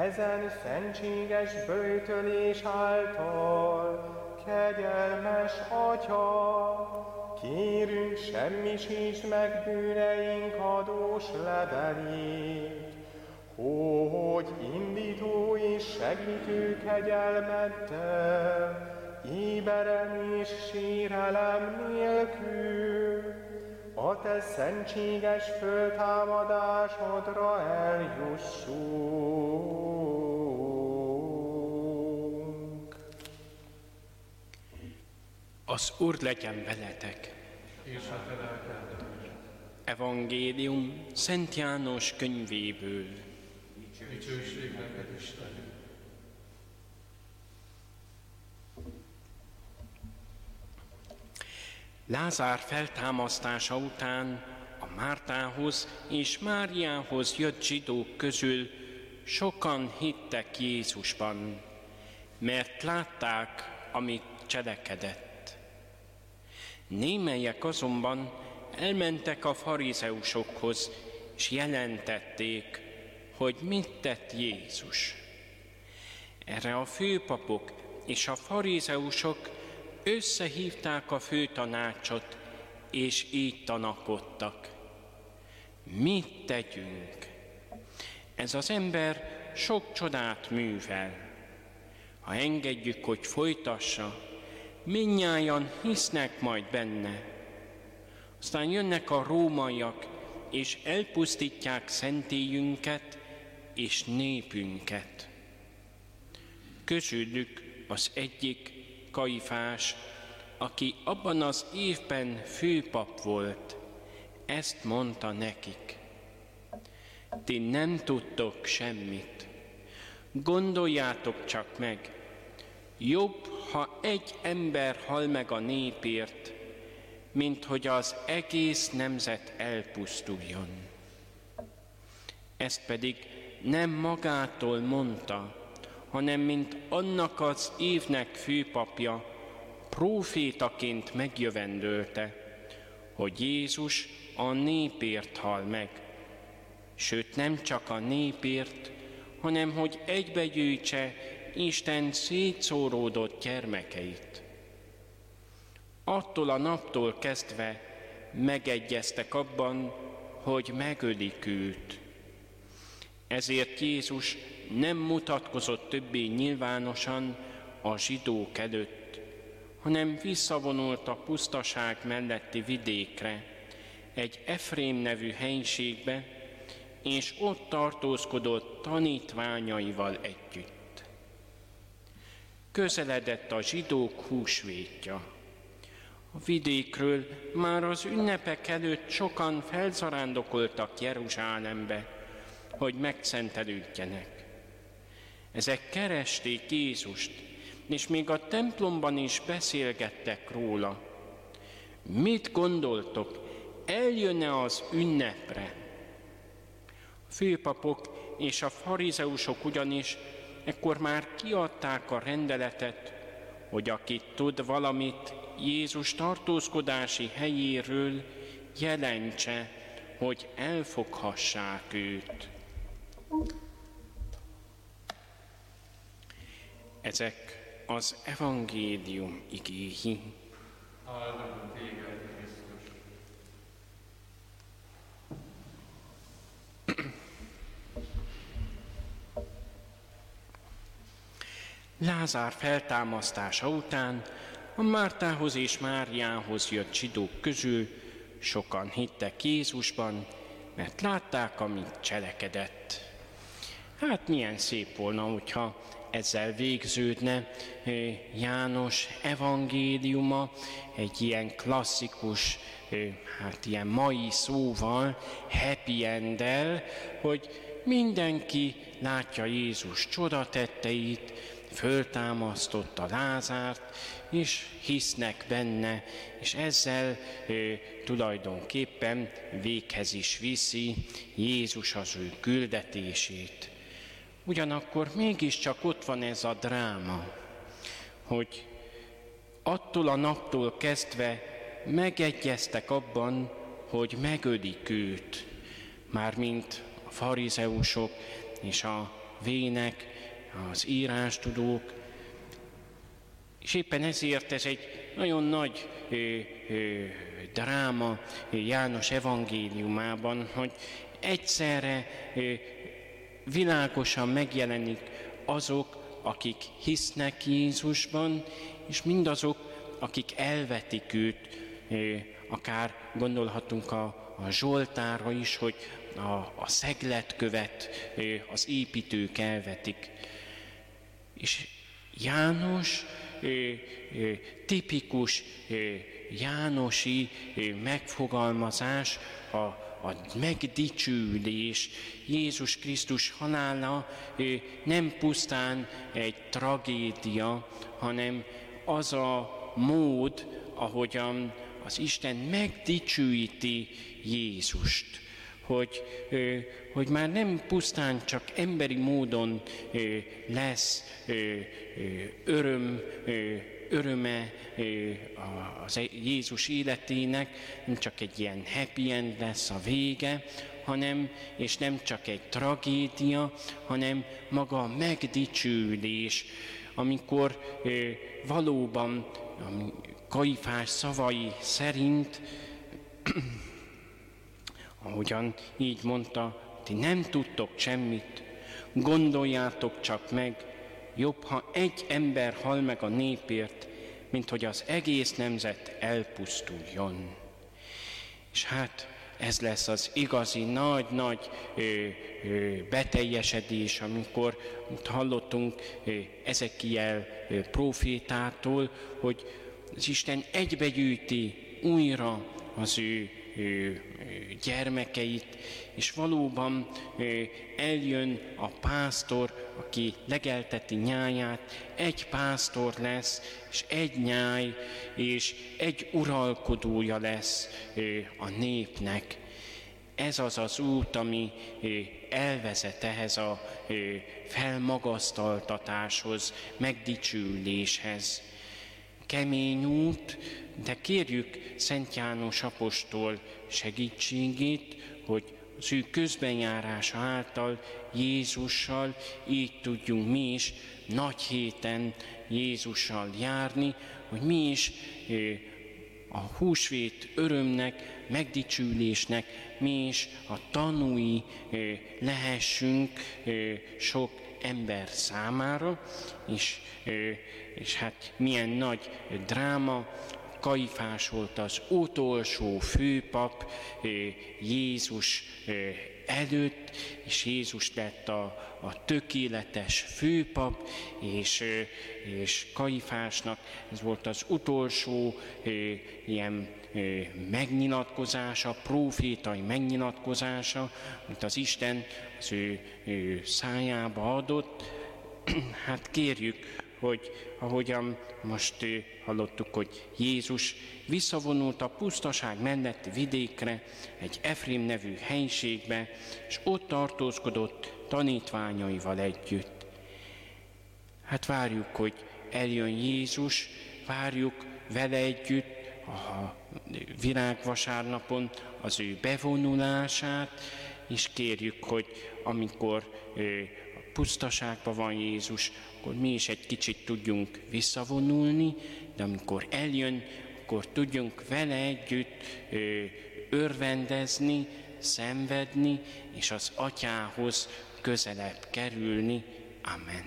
ezen szentséges bőtölés által, kegyelmes Atya, kérünk semmisíts meg bűneink adós levelét, hogy indító és segítő kegyelmeddel, éberem és sérelem nélkül, a te szentséges föltámadásodra eljussunk. Az Úr legyen veletek. És a te Evangélium Szent János könyvéből. Dicsőség neked, Istenünk. Lázár feltámasztása után a Mártához és Máriához jött zsidók közül sokan hittek Jézusban, mert látták, amit cselekedett. Némelyek azonban elmentek a farizeusokhoz, és jelentették, hogy mit tett Jézus. Erre a főpapok és a farizeusok összehívták a főtanácsot, és így tanakodtak. Mit tegyünk? Ez az ember sok csodát művel. Ha engedjük, hogy folytassa, minnyáján hisznek majd benne. Aztán jönnek a rómaiak, és elpusztítják szentélyünket és népünket. Közülük az egyik Kaifás, aki abban az évben főpap volt, ezt mondta nekik. Ti nem tudtok semmit. Gondoljátok csak meg, jobb, ha egy ember hal meg a népért, mint hogy az egész nemzet elpusztuljon. Ezt pedig nem magától mondta, hanem mint annak az évnek főpapja, profétaként megjövendőlte, hogy Jézus a népért hal meg. Sőt, nem csak a népért, hanem hogy egybegyűjtse Isten szétszóródott gyermekeit. Attól a naptól kezdve megegyeztek abban, hogy megölik őt. Ezért Jézus nem mutatkozott többé nyilvánosan a zsidók előtt, hanem visszavonult a pusztaság melletti vidékre, egy Efrém nevű helységbe, és ott tartózkodott tanítványaival együtt. Közeledett a zsidók húsvétja. A vidékről már az ünnepek előtt sokan felzarándokoltak Jeruzsálembe, hogy megszentelődjenek. Ezek keresték Jézust, és még a templomban is beszélgettek róla. Mit gondoltok, eljönne az ünnepre? A főpapok és a farizeusok ugyanis ekkor már kiadták a rendeletet, hogy aki tud valamit Jézus tartózkodási helyéről, jelentse, hogy elfoghassák őt. Ezek az evangélium igéhi. Áldom téged, Krisztus. Lázár feltámasztása után a Mártához és Máriához jött zsidók közül sokan hittek Jézusban, mert látták, amit cselekedett. Hát milyen szép volna, hogyha ezzel végződne János evangéliuma, egy ilyen klasszikus, hát ilyen mai szóval, happy end hogy mindenki látja Jézus csodatetteit, föltámasztotta Lázárt, és hisznek benne, és ezzel ö, tulajdonképpen véghez is viszi Jézus az ő küldetését. Ugyanakkor mégiscsak ott van ez a dráma, hogy attól a naptól kezdve megegyeztek abban, hogy megölik őt, mármint a farizeusok és a vének, az írástudók, és éppen ezért ez egy nagyon nagy ö, ö, dráma János evangéliumában, hogy egyszerre ö, világosan megjelenik azok, akik hisznek Jézusban, és mindazok, akik elvetik őt, akár gondolhatunk a, a Zsoltára is, hogy a, a szegletkövet az építők elvetik. És János tipikus Jánosi megfogalmazás, a, a megdicsülés, Jézus Krisztus halála nem pusztán egy tragédia, hanem az a mód, ahogyan az Isten megdicsőíti Jézust hogy, hogy már nem pusztán csak emberi módon lesz öröm, öröme az Jézus életének, nem csak egy ilyen happy end lesz a vége, hanem, és nem csak egy tragédia, hanem maga a megdicsülés, amikor valóban Kaifás szavai szerint ahogyan így mondta, ti nem tudtok semmit, gondoljátok csak meg, jobb, ha egy ember hal meg a népért, mint hogy az egész nemzet elpusztuljon. És hát ez lesz az igazi nagy-nagy beteljesedés, amikor hallottunk ö, Ezekiel ö, profétától, hogy az Isten egybegyűjti újra az ő gyermekeit, és valóban eljön a pásztor, aki legelteti nyáját, egy pásztor lesz, és egy nyáj, és egy uralkodója lesz a népnek. Ez az az út, ami elvezet ehhez a felmagasztaltatáshoz, megdicsüléshez. Kemény út, de kérjük Szent János apostol segítségét, hogy az ő közbenjárása által Jézussal így tudjunk mi is nagy héten Jézussal járni, hogy mi is a húsvét örömnek, megdicsülésnek mi is a tanúi lehessünk sok ember számára, és, és hát milyen nagy dráma, Kaifás volt az utolsó főpap Jézus előtt, és Jézus lett a, a tökéletes főpap, és, és Kaifásnak ez volt az utolsó ilyen megnyilatkozása, profétai megnyilatkozása, amit az Isten az ő, ő szájába adott. Hát kérjük, hogy ahogyan most hallottuk, hogy Jézus visszavonult a pusztaság melletti vidékre, egy Efrém nevű helyiségbe, és ott tartózkodott tanítványaival együtt. Hát várjuk, hogy eljön Jézus, várjuk vele együtt a virágvasárnapon az ő bevonulását, és kérjük, hogy amikor pusztaságban van Jézus, akkor mi is egy kicsit tudjunk visszavonulni, de amikor eljön, akkor tudjunk vele együtt örvendezni, szenvedni, és az atyához közelebb kerülni. Amen.